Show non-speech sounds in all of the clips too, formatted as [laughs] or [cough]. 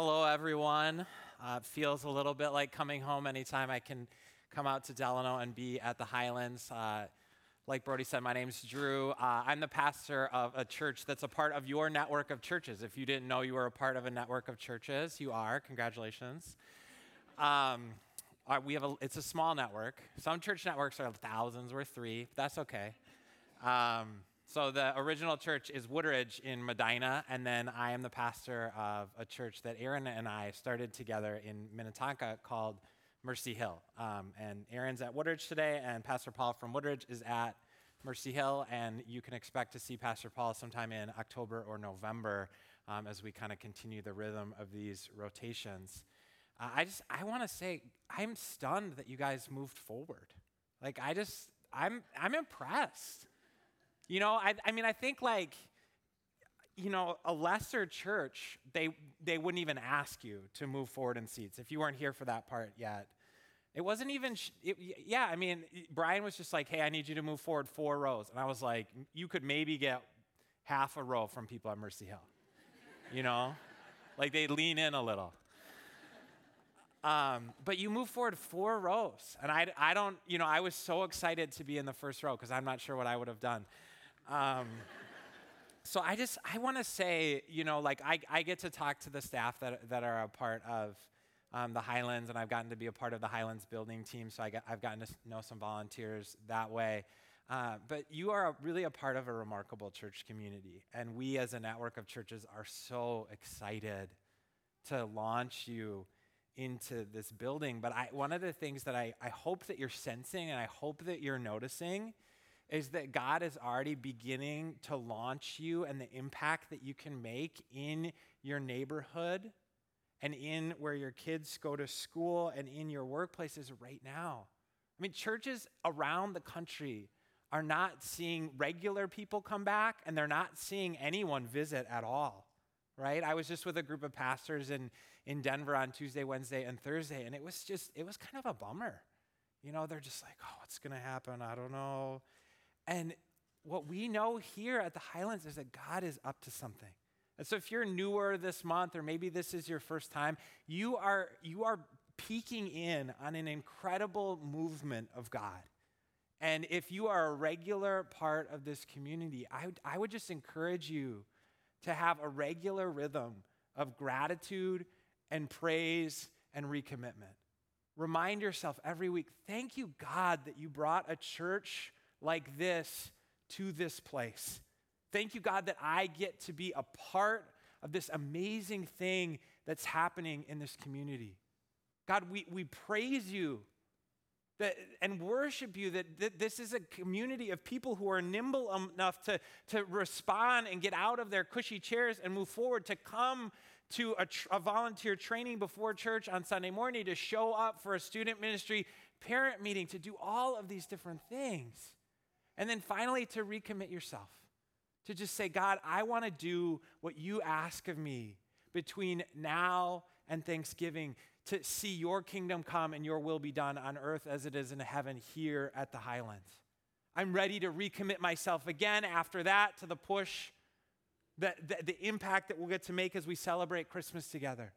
Hello, everyone. Uh, feels a little bit like coming home anytime I can come out to Delano and be at the Highlands. Uh, like Brody said, my name's Drew. Uh, I'm the pastor of a church that's a part of your network of churches. If you didn't know you were a part of a network of churches, you are. Congratulations. Um, uh, we have a, it's a small network. Some church networks are thousands. We're three. That's okay. Um, so the original church is Woodridge in Medina, and then I am the pastor of a church that Aaron and I started together in Minnetonka called Mercy Hill. Um, and Aaron's at Woodridge today, and Pastor Paul from Woodridge is at Mercy Hill, and you can expect to see Pastor Paul sometime in October or November um, as we kind of continue the rhythm of these rotations. Uh, I just I want to say I'm stunned that you guys moved forward. Like I just I'm I'm impressed. You know, I, I mean, I think like, you know, a lesser church, they, they wouldn't even ask you to move forward in seats if you weren't here for that part yet. It wasn't even, sh- it, yeah, I mean, Brian was just like, hey, I need you to move forward four rows. And I was like, you could maybe get half a row from people at Mercy Hill. You know? [laughs] like they lean in a little. Um, but you move forward four rows. And I, I don't, you know, I was so excited to be in the first row because I'm not sure what I would have done. Um, so I just I want to say, you know, like I, I get to talk to the staff that that are a part of um, the Highlands, and I've gotten to be a part of the Highlands building team. So I got, I've gotten to know some volunteers that way. Uh, but you are a, really a part of a remarkable church community, and we as a network of churches are so excited to launch you into this building. But I, one of the things that I, I hope that you're sensing and I hope that you're noticing is that God is already beginning to launch you and the impact that you can make in your neighborhood and in where your kids go to school and in your workplaces right now. I mean, churches around the country are not seeing regular people come back and they're not seeing anyone visit at all, right? I was just with a group of pastors in, in Denver on Tuesday, Wednesday, and Thursday, and it was just, it was kind of a bummer. You know, they're just like, oh, what's going to happen? I don't know. And what we know here at the Highlands is that God is up to something. And so if you're newer this month or maybe this is your first time, you are you are peeking in on an incredible movement of God. And if you are a regular part of this community, I, would, I would just encourage you to have a regular rhythm of gratitude and praise and recommitment. Remind yourself every week, thank you, God, that you brought a church like this to this place. Thank you, God, that I get to be a part of this amazing thing that's happening in this community. God, we, we praise you that, and worship you that, that this is a community of people who are nimble enough to, to respond and get out of their cushy chairs and move forward, to come to a, tr- a volunteer training before church on Sunday morning, to show up for a student ministry parent meeting, to do all of these different things. And then finally, to recommit yourself, to just say, God, I want to do what you ask of me between now and Thanksgiving to see your kingdom come and your will be done on earth as it is in heaven here at the Highlands. I'm ready to recommit myself again after that to the push, the, the, the, impact that we'll get to make as we celebrate Christmas together.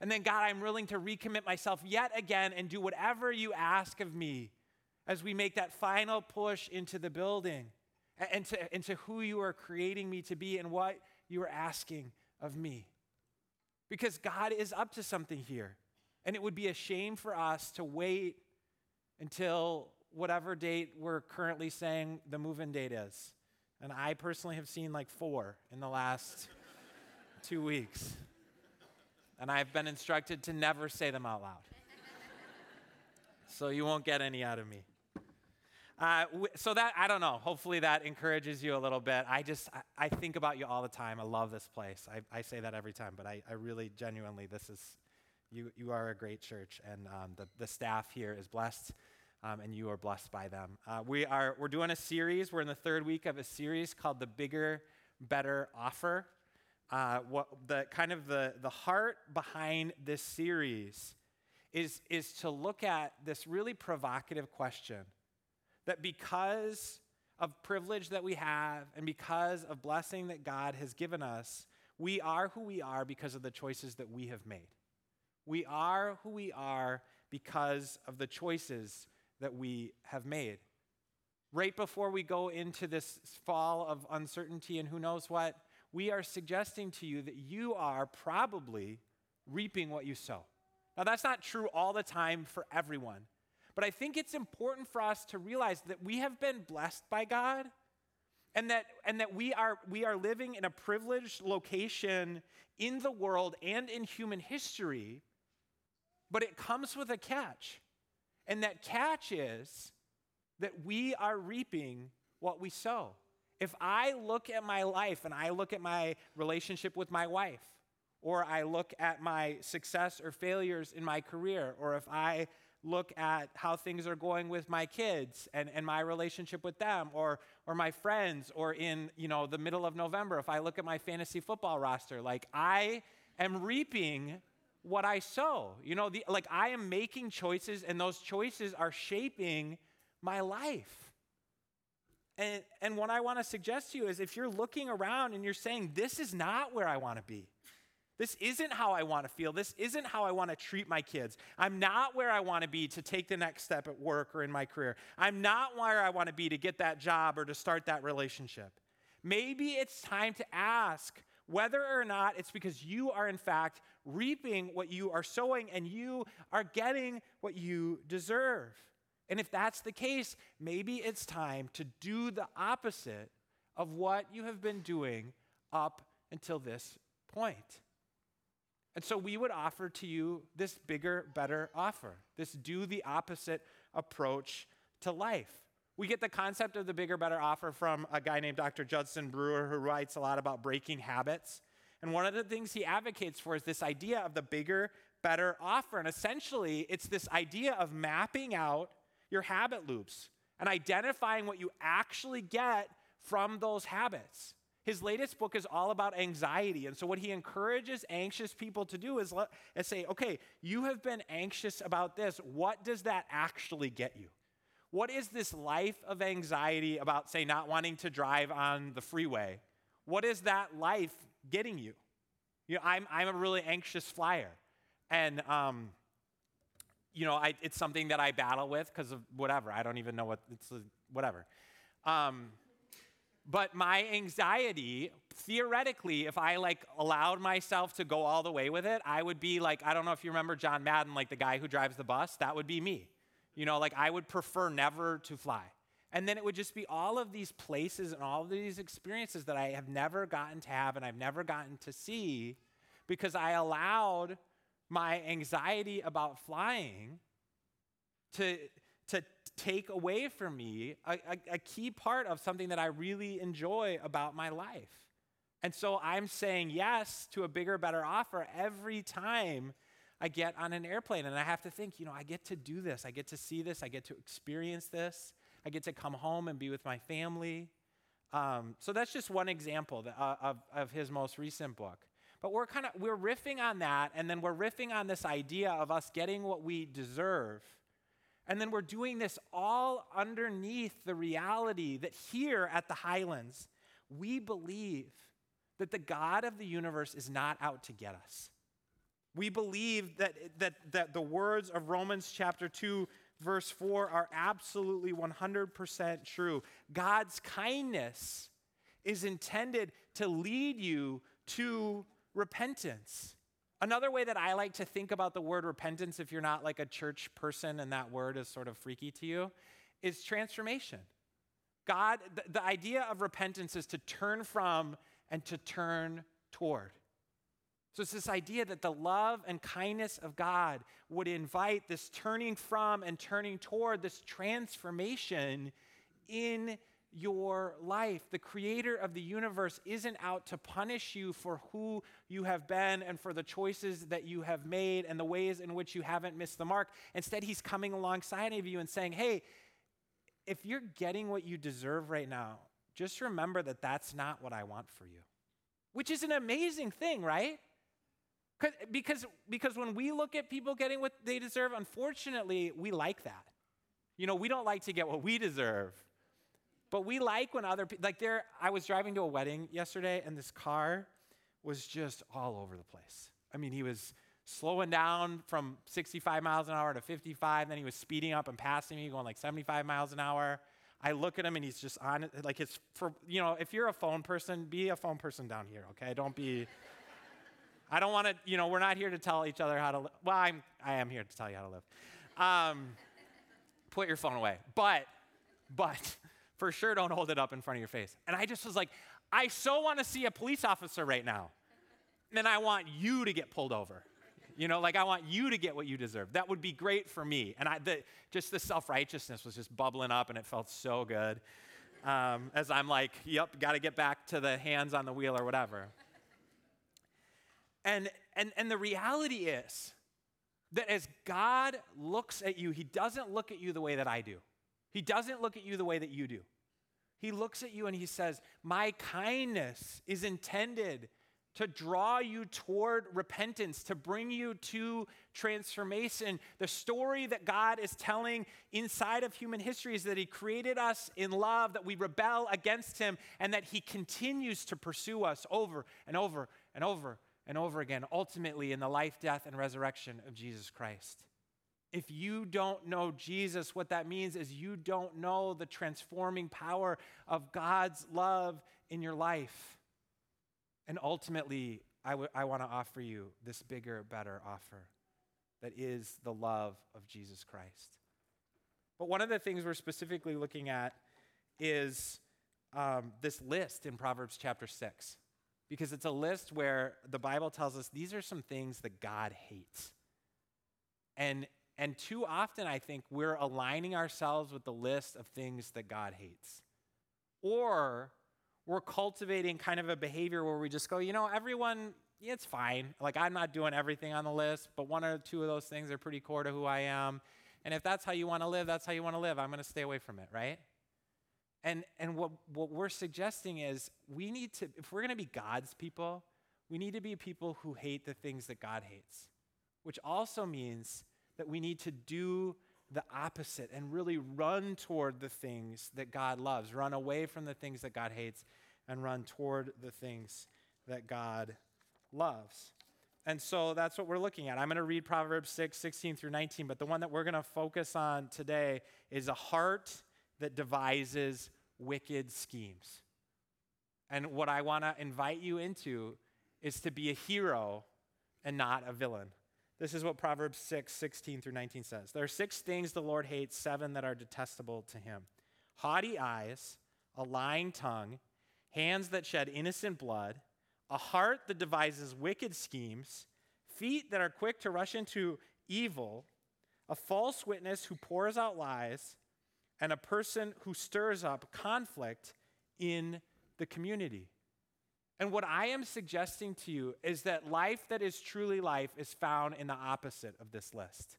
And then, God, I'm willing to recommit myself yet again and do whatever you ask of me as we make that final push into the building and to, into who you are creating me to be and what you are asking of me. Because God is up to something here. And it would be a shame for us to wait until whatever date we're currently saying the move in date is. And I personally have seen like four in the last [laughs] two weeks. And I've been instructed to never say them out loud. so you won't get any out of me. Uh, so that I don't know. Hopefully that encourages you a little bit. I just I, I think about you all the time. I love this place. I, I say that every time, but I, I really genuinely this is you you are a great church, and um, the the staff here is blessed, um, and you are blessed by them. Uh, we are we're doing a series. We're in the third week of a series called the Bigger, Better Offer. Uh, what the kind of the the heart behind this series is is to look at this really provocative question that because of privilege that we have and because of blessing that God has given us, We are who we are because of the choices that we have made. We are who we are because of the choices that we have made. Right before we go into this fall of uncertainty and who knows what, we are suggesting to you that you are probably reaping what you sow. Now, that's not true all the time for everyone, but I think it's important for us to realize that we have been blessed by God and that, and that we, are, we are living in a privileged location in the world and in human history, but it comes with a catch. And that catch is that we are reaping what we sow. If I look at my life and I look at my relationship with my wife, or I look at my success or failures in my career, or if I look at how things are going with my kids and, and my relationship with them or, or my friends or in you know the middle of november if i look at my fantasy football roster like i am reaping what i sow. You know the, like i am making choices and those choices are shaping my life. And, and what i want to suggest to you is if you're looking around and you're saying this is not where i want to be this isn't how I want to feel. This isn't how I want to treat my kids. I'm not where I want to be to take the next step at work or in my career. I'm not where I want to be to get that job or to start that relationship. Maybe it's time to ask whether or not it's because you are, in fact, reaping what you are sowing and you are getting what you deserve. And if that's the case, maybe it's time to do the opposite of what you have been doing up until this point. And so we would offer to you this bigger, better offer, this do the opposite approach to life. We get the concept of the bigger, better offer from a guy named Dr. Judson Brewer, who writes a lot about breaking habits. And one of the things he advocates for is this idea of the bigger, better offer. And essentially, it's this idea of mapping out your habit loops and identifying what you actually get from those habits. His latest book is all about anxiety. And so, what he encourages anxious people to do is, let, is say, okay, you have been anxious about this. What does that actually get you? What is this life of anxiety about, say, not wanting to drive on the freeway? What is that life getting you? You know, I'm, I'm a really anxious flyer. And, um, you know, I, it's something that I battle with because of whatever. I don't even know what, it's whatever. Um, but my anxiety, theoretically, if I like allowed myself to go all the way with it, I would be like, I don't know if you remember John Madden, like the guy who drives the bus, that would be me. You know, like I would prefer never to fly. And then it would just be all of these places and all of these experiences that I have never gotten to have and I've never gotten to see because I allowed my anxiety about flying to, to take away from me a, a, a, key part of something that I really enjoy about my life. And so I'm saying yes to a bigger, better offer every time I get on an airplane. And I have to think, you know, I get to do this, I get to see this, I get to experience this, I get to come home and be with my family. Um, so that's just one example uh, of, of his most recent book. But we're kind of we're riffing on that, and then we're riffing on this idea of us getting what we deserve and then we're doing this all underneath the reality that here at the Highlands, we believe that the God of the universe is not out to get us. We believe that, that, that the words of Romans chapter 2, verse 4 are absolutely 100% true. God's kindness is intended to lead you to repentance. Another way that I like to think about the word repentance, if you're not like a church person and that word is sort of freaky to you, is transformation. God, the, the idea of repentance is to turn from and to turn toward. So it's this idea that the love and kindness of God would invite this turning from and turning toward, this transformation in your life. The creator of the universe isn't out to punish you for who you have been and for the choices that you have made and the ways in which you haven't missed the mark. Instead, he's coming alongside of you and saying, hey, if you're getting what you deserve right now, just remember that that's not what I want for you. Which is an amazing thing, right? Because, because when we look at people getting what they deserve, unfortunately, we like that. You know, we don't like to get what we deserve. But we like when other people, like there, I was driving to a wedding yesterday and this car was just all over the place. I mean, he was slowing down from 65 miles an hour to 55, then he was speeding up and passing me, going like 75 miles an hour. I look at him and he's just on it. Like it's for, you know, if you're a phone person, be a phone person down here, okay? Don't be, I don't want to, you know, we're not here to tell each other how to live. Well, I'm, I am here to tell you how to live. Um, put your phone away. But, but, for sure don't hold it up in front of your face. And I just was like, I so want to see a police officer right now. And I want you to get pulled over. You know, like I want you to get what you deserve. That would be great for me. And I, the, just the self righteousness was just bubbling up, and it felt so good. Um, as I'm like, yep, got to get back to the hands on the wheel or whatever. And, and, and the reality is that as God looks at you, He doesn't look at you the way that I do. He doesn't look at you the way that you do. He looks at you and He says, My kindness is intended to draw you toward repentance, to bring you to transformation. The story that God is telling inside of human history is that He created us in love, that we rebel against Him, and that He continues to pursue us over and over and over and over again, ultimately in the life, death, and resurrection of Jesus Christ. If you don't know Jesus, what that means is you don't know the transforming power of God's love in your life. And ultimately, I, w- I want to offer you this bigger, better offer that is the love of Jesus Christ. But one of the things we're specifically looking at is um, this list in Proverbs chapter 6, because it's a list where the Bible tells us these are some things that God hates. And, and too often, I think, we're aligning ourselves with the list of things that God hates. Or we're cultivating kind of a behavior where we just go, you know, everyone, yeah, it's fine. Like, I'm not doing everything on the list, but one or two of those things are pretty core to who I am. And if that's how you want to live, that's how you want to live. I'm going to stay away from it, right? And, and what, what we're suggesting is we need to, if we're going to be God's people, we need to be people who hate the things that God hates, which also means that we need to do the opposite and really run toward the things that God loves, run away from the things that God hates, and run toward the things that God loves. And so that's what we're looking at. I'm going to read Proverbs 6, 16 through 19, but the one that we're going to focus on today is a heart that devises wicked schemes. And what I want to invite you into is to be a hero and not a villain. This is what Proverbs 6, 16 through 19 says. There are six things the Lord hates, seven that are detestable to him haughty eyes, a lying tongue, hands that shed innocent blood, a heart that devises wicked schemes, feet that are quick to rush into evil, a false witness who pours out lies, and a person who stirs up conflict in the community. And what I am suggesting to you is that life that is truly life is found in the opposite of this list.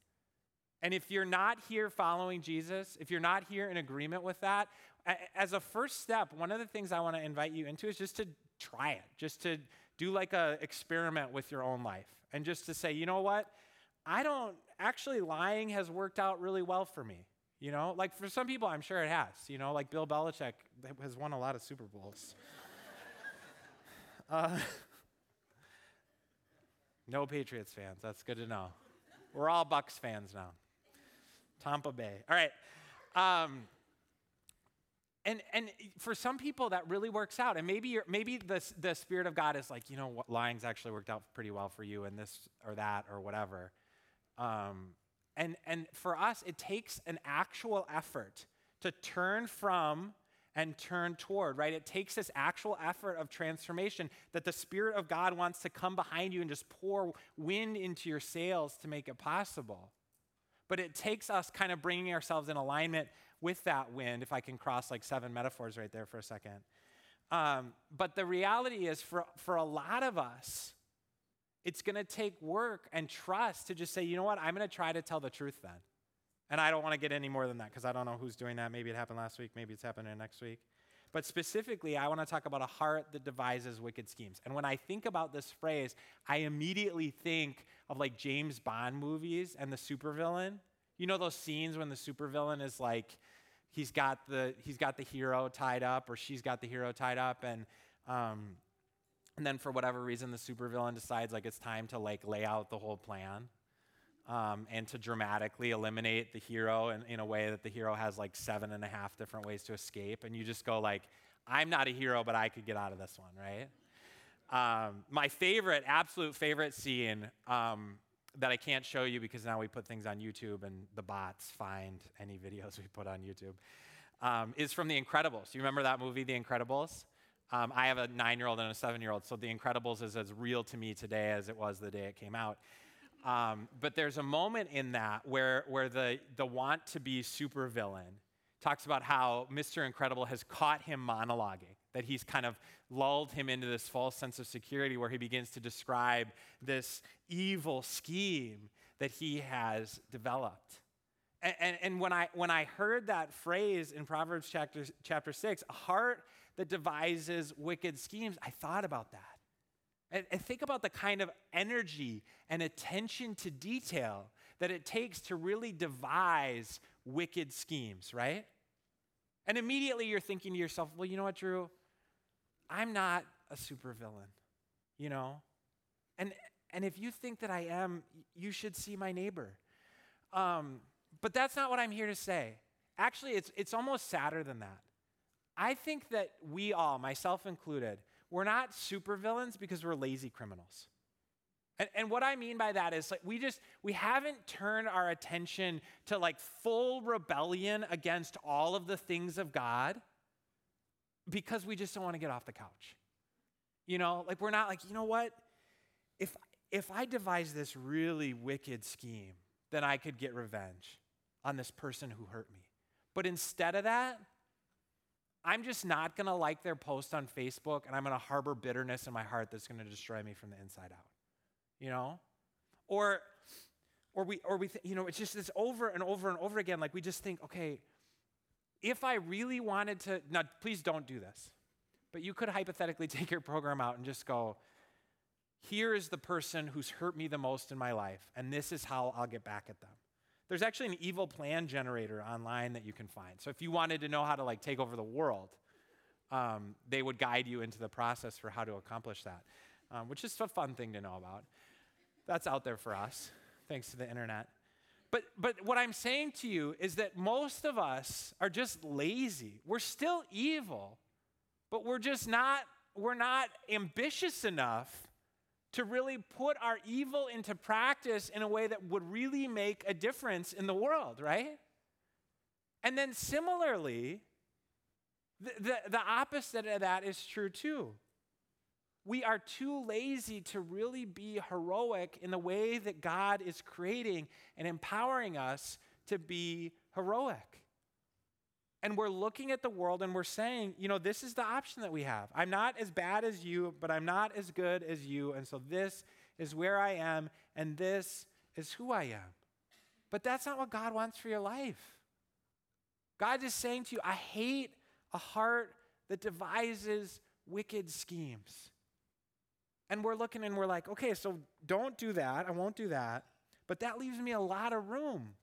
And if you're not here following Jesus, if you're not here in agreement with that, as a first step, one of the things I want to invite you into is just to try it, just to do like a experiment with your own life and just to say, you know what? I don't actually lying has worked out really well for me. You know, like for some people, I'm sure it has. You know, like Bill Belichick has won a lot of Super Bowls. Uh, [laughs] no Patriots fans. That's good to know. We're all Bucs fans now. Tampa Bay. All right. Um, and and for some people that really works out. And maybe you're, maybe the the spirit of God is like, you know, what lying's actually worked out pretty well for you, and this or that or whatever. Um, and and for us, it takes an actual effort to turn from and turn toward, right? It takes this actual effort of transformation that the Spirit of God wants to come behind you and just pour wind into your sails to make it possible. But it takes us kind of bringing ourselves in alignment with that wind, if I can cross like seven metaphors right there for a second. Um, but the reality is, for, for a lot of us, it's going to take work and trust to just say, you know what, I'm going to try to tell the truth then. And I don't want to get any more than that because I don't know who's doing that. Maybe it happened last week, maybe it's happening next week. But specifically, I want to talk about a heart that devises wicked schemes. And when I think about this phrase, I immediately think of like James Bond movies and the supervillain. You know those scenes when the supervillain is like, he's got the he's got the hero tied up, or she's got the hero tied up, and um, And then for whatever reason, the supervillain decides like it's time to like lay out the whole plan. Um, and to dramatically eliminate the hero in, in a way that the hero has like seven and a half different ways to escape. And you just go like, I'm not a hero, but I could get out of this one, right? Um, my favorite, absolute favorite scene um, that I can't show you because now we put things on YouTube and the bots find any videos we put on YouTube, um, is from The Incredibles. You remember that movie, The Incredibles? Um, I have a nine year old and a seven year old, so The Incredibles is as real to me today as it was the day it came out. Um, but there's a moment in that where, where the, the want to be supervillain talks about how Mr. Incredible has caught him monologuing, that he's kind of lulled him into this false sense of security where he begins to describe this evil scheme that he has developed. And, and, and, when, I, when I heard that phrase in Proverbs chapter, chapter 6, a heart that devises wicked schemes, I thought about that. And, and think about the kind of energy and attention to detail that it takes to really devise wicked schemes, right? And immediately you're thinking to yourself, well, you know what, Drew? I'm not a supervillain, you know? And, and if you think that I am, you should see my neighbor. Um, but that's not what I'm here to say. Actually, it's, it's almost sadder than that. I think that we all, myself included, we're not supervillains because we're lazy criminals. And, and, what I mean by that is like we just we haven't turned our attention to like full rebellion against all of the things of God because we just don't want to get off the couch. You know, like we're not like, you know what? If if I devise this really wicked scheme, then I could get revenge on this person who hurt me. But instead of that, I'm just not going to like their post on Facebook and I'm going to harbor bitterness in my heart that's going to destroy me from the inside out you know? Or, or we, or we, th- you know, it's just this over and over and over again. Like we just think, okay, if I really wanted to, now please don't do this, but you could hypothetically [laughs] take your program out and just go, here is the person who's hurt me the most in my life, and this is how I'll get back at them. There's actually an evil plan generator online that you can find. So if you wanted to know how to like take over the world, um, they would guide you into the process for how to accomplish that, um, which is a fun thing to know about. That's out there for us, thanks to the internet. But, but what I'm saying to you is that most of us are just lazy. We're still evil, but we're just not, we're not ambitious enough to really put our evil into practice in a way that would really make a difference in the world, right? And then similarly, the, the, the opposite of that is true too we are too lazy to really be heroic in the way that God is creating and empowering us to be heroic. And we're looking at the world and we're saying, you know, this is the option that we have. I'm not as bad as you, but I'm not as good as you. And so this is where I am, and this is who I am. But that's not what God wants for your life. God is saying to you, I hate a heart that devises wicked schemes. And we're looking and we're like, okay, so don't do that. I won't do that. But that leaves me a lot of room.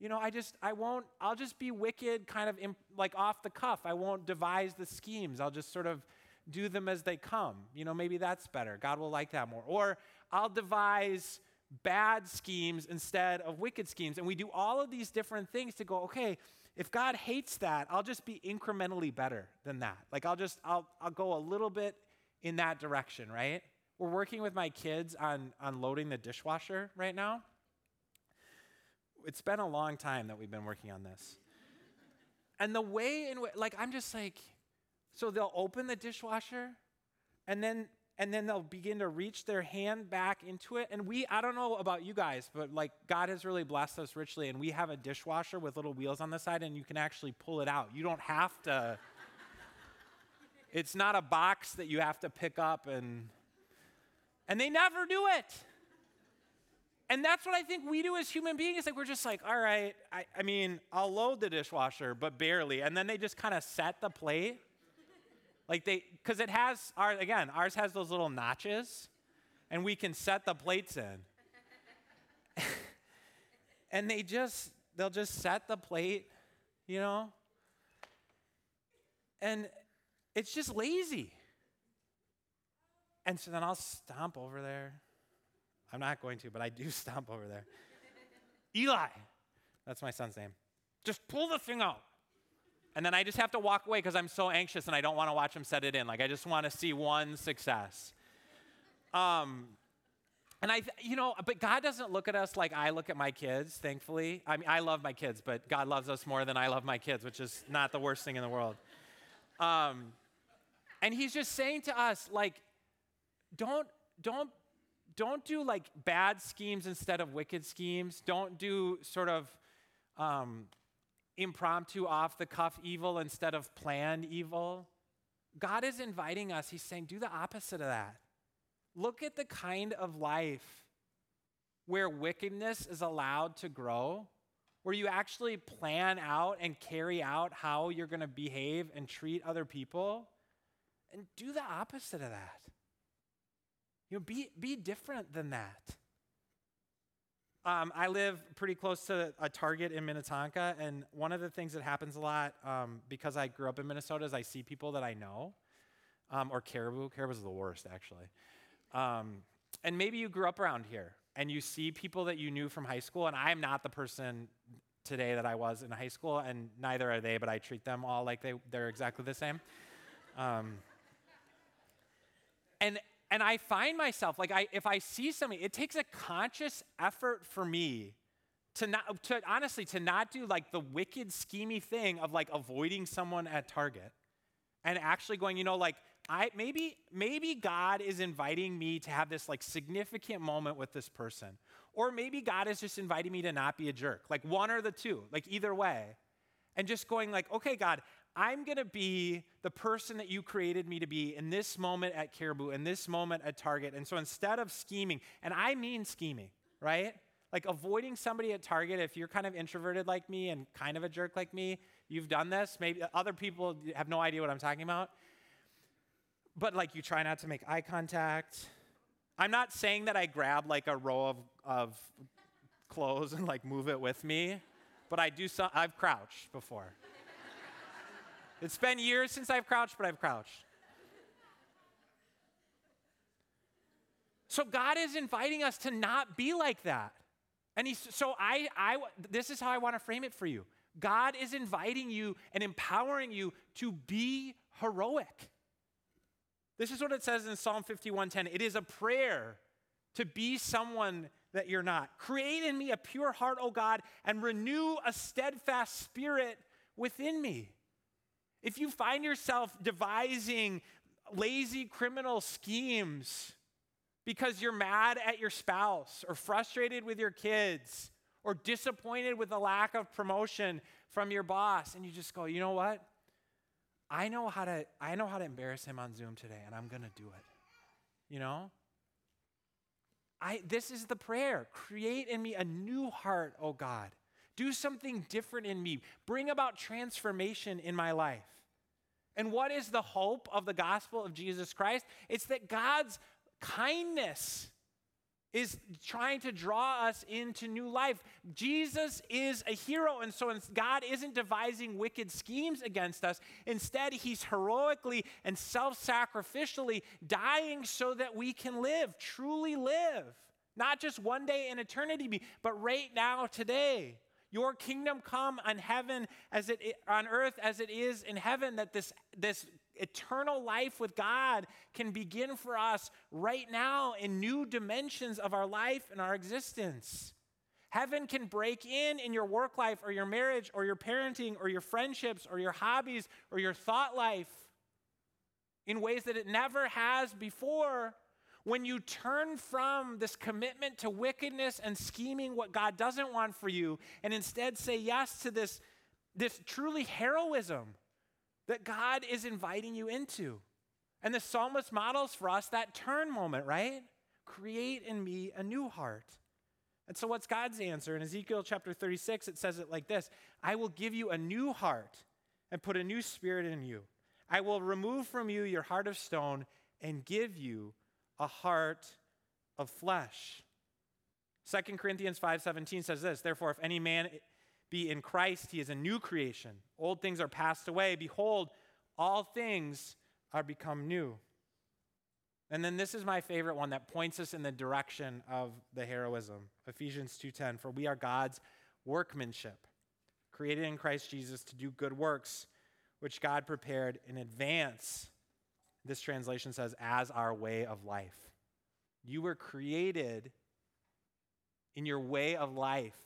You know, I just, I won't, I'll just be wicked, kind of imp, like off the cuff. I won't devise the schemes. I'll just sort of do them as they come. You know, maybe that's better. God will like that more. Or I'll devise bad schemes instead of wicked schemes. And we do all of these different things to go, okay, if God hates that, I'll just be incrementally better than that. Like I'll just, I'll, I'll go a little bit in that direction, right? We're working with my kids on, on loading the dishwasher right now. It's been a long time that we've been working on this. And the way in which, like, I'm just like, so they'll open the dishwasher and then and then they'll begin to reach their hand back into it and we i don't know about you guys but like god has really blessed us richly and we have a dishwasher with little wheels on the side and you can actually pull it out you don't have to it's not a box that you have to pick up and and they never do it. And that's what I think we do as human beings. Like we're just like, all right, I, I mean, I'll load the dishwasher, but barely. And then they just kind of set the plate. Like they, because it has our again, ours has those little notches, and we can set the plates in. [laughs] and they just, they'll just set the plate, you know? And it's just lazy. And so then I'll stomp over there. I'm not going to, but I do [laughs] stomp over there. [laughs] Eli, that's my son's name. Just pull the thing out. And then I just have to walk away because I'm so anxious and I don't want to watch him set it in. Like, I just want to see one success. Um, and I, you know, but God doesn't look at us like I look at my kids, thankfully. I mean, I love my kids, but God loves us more than I love my kids, which is not the worst thing in the world. Um, and He's just saying to us, like, don't, don't, don't do like bad schemes instead of wicked schemes. Don't do sort of um, impromptu, off the cuff evil instead of planned evil. God is inviting us, He's saying, do the opposite of that. Look at the kind of life where wickedness is allowed to grow, where you actually plan out and carry out how you're going to behave and treat other people, and do the opposite of that. You know, be, be different than that. Um, I live pretty close to a Target in Minnetonka, and one of the things that happens a lot um, because I grew up in Minnesota is I see people that I know, um, or Caribou. Caribou's the worst, actually. Um, and maybe you grew up around here, and you see people that you knew from high school, and I'm not the person today that I was in high school, and neither are they, but I treat them all like they, they're exactly the same. Um, and and I find myself like I if I see something, it takes a conscious effort for me to not to honestly to not do like the wicked schemy thing of like avoiding someone at Target and actually going, you know, like I maybe maybe God is inviting me to have this like significant moment with this person. Or maybe God is just inviting me to not be a jerk. Like one or the two, like either way. And just going like, "Okay, God, I'm going to be the person that you created me to be in this moment at Caribou, in this moment at Target. And so instead of scheming, and I mean scheming, right? Like avoiding somebody at Target, if you're kind of introverted like me and kind of a jerk like me, you've done this. Maybe other people have no idea what I'm talking about. But like you try not to make eye contact. I'm not saying that I grab like a row of, of clothes and like move it with me, but I do some, I've crouched before. It's been years since I've crouched, but I've crouched. So God is inviting us to not be like that. And he's so I I this is how I want to frame it for you. God is inviting you and empowering you to be heroic. This is what it says in Psalm 51:10. It is a prayer to be someone that you're not. Create in me a pure heart, O God, and renew a steadfast spirit within me. If you find yourself devising lazy criminal schemes because you're mad at your spouse or frustrated with your kids or disappointed with the lack of promotion from your boss and you just go, "You know what? I know how to I know how to embarrass him on Zoom today and I'm going to do it." You know? I this is the prayer. Create in me a new heart, oh God. Do something different in me. Bring about transformation in my life. And what is the hope of the gospel of Jesus Christ? It's that God's kindness is trying to draw us into new life. Jesus is a hero, and so God isn't devising wicked schemes against us. Instead, He's heroically and self sacrificially dying so that we can live, truly live. Not just one day in eternity, but right now, today. Your kingdom come on heaven as it on earth as it is in heaven that this this eternal life with God can begin for us right now in new dimensions of our life and our existence. Heaven can break in in your work life or your marriage or your parenting or your friendships or your hobbies or your thought life in ways that it never has before when you turn from this commitment to wickedness and scheming what God doesn't want for you and instead say yes to this, this truly heroism that God is inviting you into. And the psalmist models for us that turn moment, right? Create in me a new heart. And so, what's God's answer? In Ezekiel chapter 36, it says it like this I will give you a new heart and put a new spirit in you. I will remove from you your heart of stone and give you a heart of flesh. 2 Corinthians 5:17 says this, therefore if any man be in Christ, he is a new creation. Old things are passed away, behold, all things are become new. And then this is my favorite one that points us in the direction of the heroism. Ephesians 2:10 for we are God's workmanship created in Christ Jesus to do good works which God prepared in advance. This translation says as our way of life. You were created in your way of life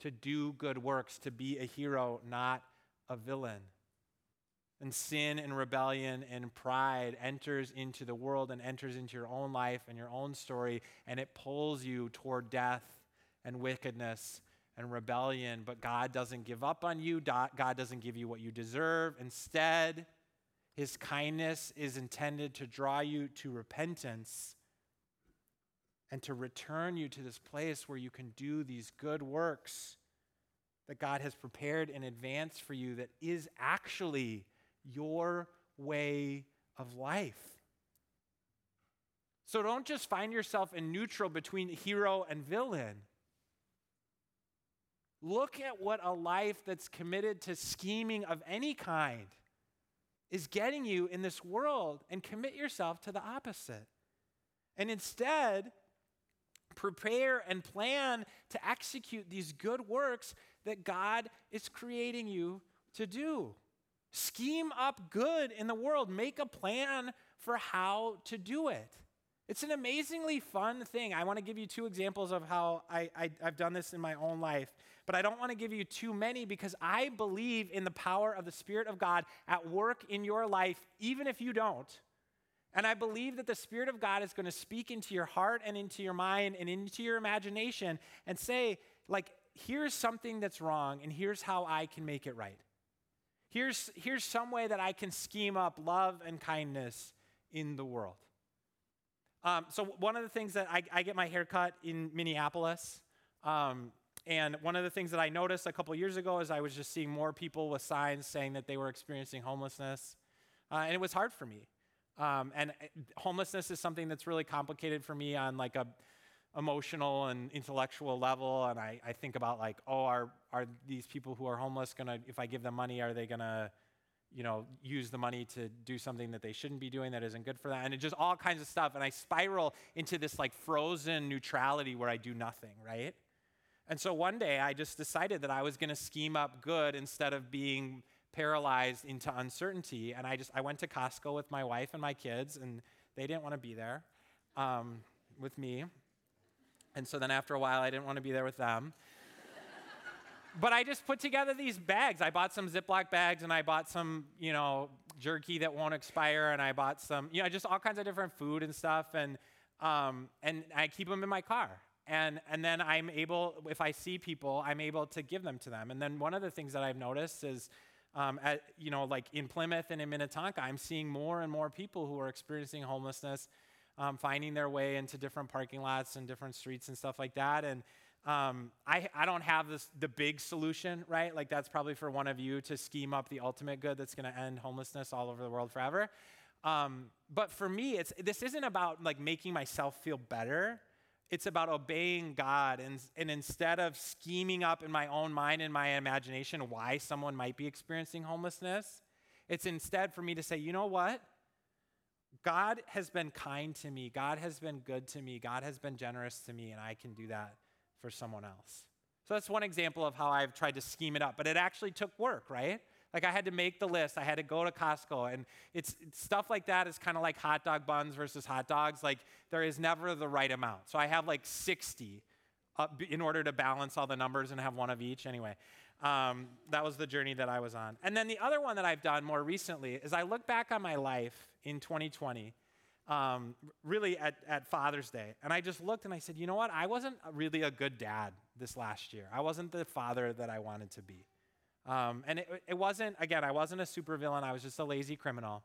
to do good works, to be a hero, not a villain. And sin and rebellion and pride enters into the world and enters into your own life and your own story, and it pulls you toward death and wickedness and rebellion. But God doesn't give up on you, God doesn't give you what you deserve. Instead, His kindness is intended to draw you to repentance and to return you to this place where you can do these good works that God has prepared in advance for you that is actually your way of life. So don't just find yourself in neutral between hero and villain. Look at what a life that's committed to scheming of any kind is getting you in this world and commit yourself to the opposite. And instead, prepare and plan to execute these good works that God is creating you to do. Scheme up good in the world, make a plan for how to do it. It's an amazingly fun thing. I want to give you two examples of how I, I, have done this in my own life, but I don't want to give you too many because I believe in the power of the Spirit of God at work in your life, even if you don't. And I believe that the Spirit of God is going to speak into your heart and into your mind and into your imagination and say, like, here's something that's wrong, and here's how I can make it right. Here's, here's some way that I can scheme up love and kindness in the world. Um, so, one of the things that I, I get my hair cut in Minneapolis. Um, and one of the things that I noticed a couple years ago is I was just seeing more people with signs saying that they were experiencing homelessness. Uh, and it was hard for me. Um, and uh, homelessness is something that's really complicated for me on like a emotional and intellectual level. And I, I think about like, oh, are, are these people who are homeless gonna, if I give them money, are they gonna, you know, use the money to do something that they shouldn't be doing that isn't good for them? And it just all kinds of stuff. And I spiral into this like frozen neutrality where I do nothing, right? And so one day I just decided that I was gonna scheme up good instead of being paralyzed into uncertainty. And I just, I went to Costco with my wife and my kids, and they didn't want to be there um, with me. And so then after a while, I didn't want to be there with them. But I just put together these bags. I bought some Ziploc bags, and I bought some, you know, jerky that won't expire, and I bought some, you know, just all kinds of different food and stuff. And, um, and I keep them in my car and and then i'm able if i see people i'm able to give them to them and then one of the things that i've noticed is um, at, you know, like in Plymouth and in Minnetonka, I'm seeing more and more people who are experiencing homelessness, um, finding their way into different parking lots and different streets and stuff like that. And um, I, I don't have this, the big solution, right? Like that's probably for one of you to scheme up the ultimate good that's going to end homelessness all over the world forever. Um, but for me, it's, this isn't about like making myself feel better. It's about obeying God. And, and instead of scheming up in my own mind and my imagination why someone might be experiencing homelessness, it's instead for me to say, you know what? God has been kind to me. God has been good to me. God has been generous to me, and I can do that for someone else. So that's one example of how I've tried to scheme it up, but it actually took work, right? Like I had to make the list. I had to go to Costco. And it's, it's stuff like that is kind of like hot dog buns versus hot dogs. Like there is never the right amount. So I have like 60 in order to balance all the numbers and have one of each. Anyway, um, that was the journey that I was on. And then the other one that I've done more recently is I look back on my life in 2020. Um, really at, at Father's Day. And I just looked and I said, you know what? I wasn't really a good dad this last year. I wasn't the father that I wanted to be. Um, and it, it wasn't, again, I wasn't a supervillain. I was just a lazy criminal.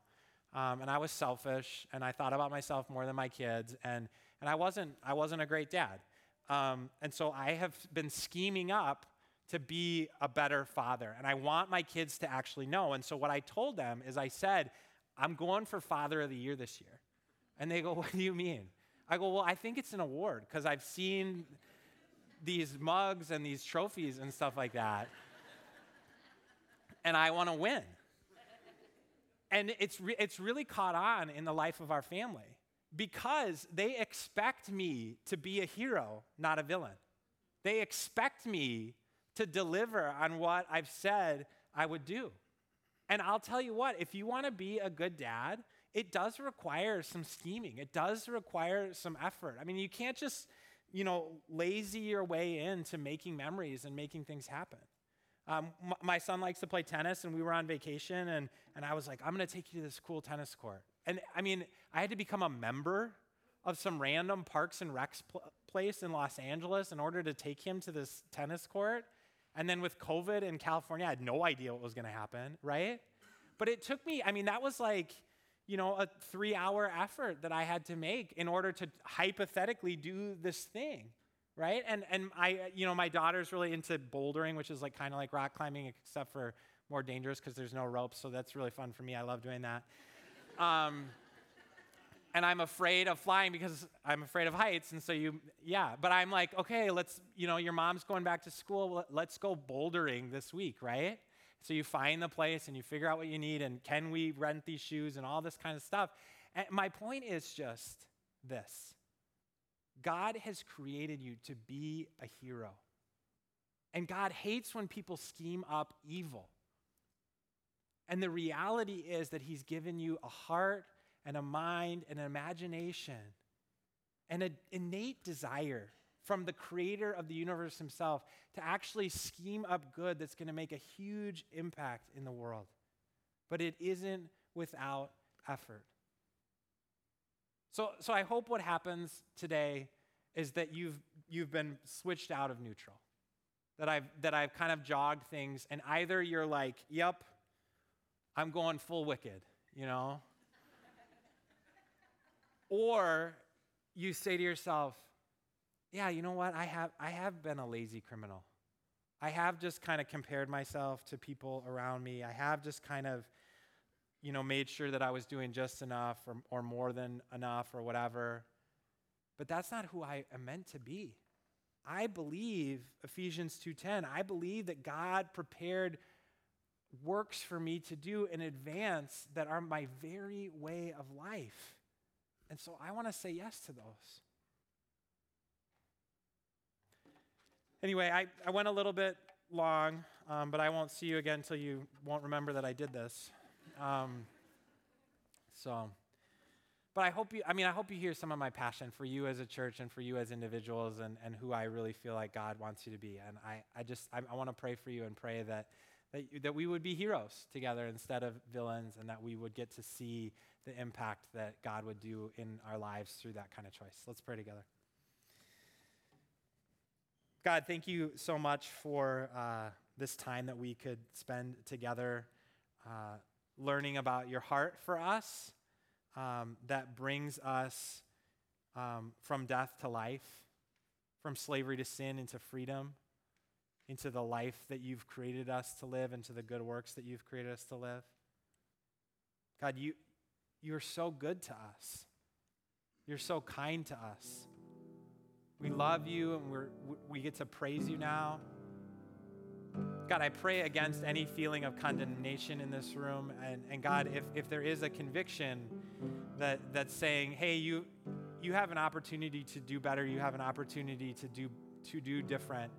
Um, and I was selfish, and I thought about myself more than my kids, and, and I, wasn't, I wasn't a great dad. Um, and so I have been scheming up to be a better father, and I want my kids to actually know. And so what I told them is I said, I'm going for Father of the Year this year. And they go, [laughs] What do you mean? I go, Well, I think it's an award because I've seen these mugs and these trophies and stuff like that and I want to win. And it's, re- it's really caught on in the life of our family. because they expect me to be a hero, not a villain. They expect me to deliver on what I've said I would do. And I'll tell you what, if you want to be a good dad, it does require some scheming. It does require some effort. I mean, you can't just, you know, lazy your way into making memories and making things happen. Um, my son likes to play tennis, and we were on vacation, and, and I was like, I'm going to take you to this cool tennis court. And I mean, I had to become a member of some random Parks and Recs pl- place in Los Angeles in order to take him to this tennis court. And then with COVID in California, I had no idea what was going to happen, right? But it took me, I mean, that was like, you know, a three hour effort that I had to make in order to hypothetically do this thing, right? And, and I, you know, my daughter's really into bouldering, which is like kind of like rock climbing, except for more dangerous because there's no ropes. So that's really fun for me. I love doing that. Um, and I'm afraid of flying because I'm afraid of heights. And so you, yeah, but I'm like, okay, let's, you know, your mom's going back to school. Let's go bouldering this week, right? So you find the place and you figure out what you need and can we rent these shoes and all this kind of stuff. And my point is just this God has created you to be a hero. And God hates when people scheme up evil. And the reality is that He's given you a heart and a mind and an imagination and an innate desire from the creator of the universe himself to actually scheme up good that's going to make a huge impact in the world. But it isn't without effort. So, so I hope what happens today is that you've, you've been switched out of neutral. That I've, that I've kind of jogged things, and either you're like, yep, I'm going full wicked, you know? [laughs] Or you say to yourself, yeah, you know what? I have, I have been a lazy criminal. I have just kind of compared myself to people around me. I have just kind of, you know, made sure that I was doing just enough or, or more than enough or whatever. But that's not who I am meant to be. I believe Ephesians 2:10. I believe that God prepared works for me to do in advance that are my very way of life. And so I want to say yes to those. Anyway, I, I went a little bit long, um, but I won't see you again until you won't remember that I did this. Um, so, but I hope you, I mean, I hope you hear some of my passion for you as a church and for you as individuals and, and who I really feel like God wants you to be. And I, I just, I, I want to pray for you and pray that, that, that we would be heroes together instead of villains and that we would get to see the impact that God would do in our lives through that kind of choice. Let's pray together. God, thank you so much for uh, this time that we could spend together uh, learning about your heart for us um, that brings us um, from death to life, from slavery to sin into freedom, into the life that you've created us to live, into the good works that you've created us to live. God, you, you're so good to us. You're so kind to us. We love you and we're, we get to praise you now. God, I pray against any feeling of condemnation in this room. And, and God, if, if there is a conviction that, that's saying, hey, you, you have an opportunity to do better, you have an opportunity to do, to do different,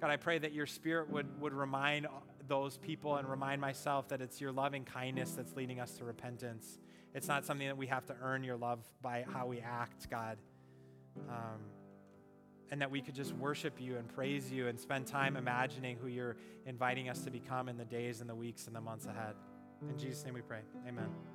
God, I pray that your spirit would, would remind those people and remind myself that it's your loving kindness that's leading us to repentance. It's not something that we have to earn your love by how we act, God. Um, and that we could just worship you and praise you and spend time imagining who you're inviting us to become in the days and the weeks and the months ahead. In Jesus' name we pray. Amen.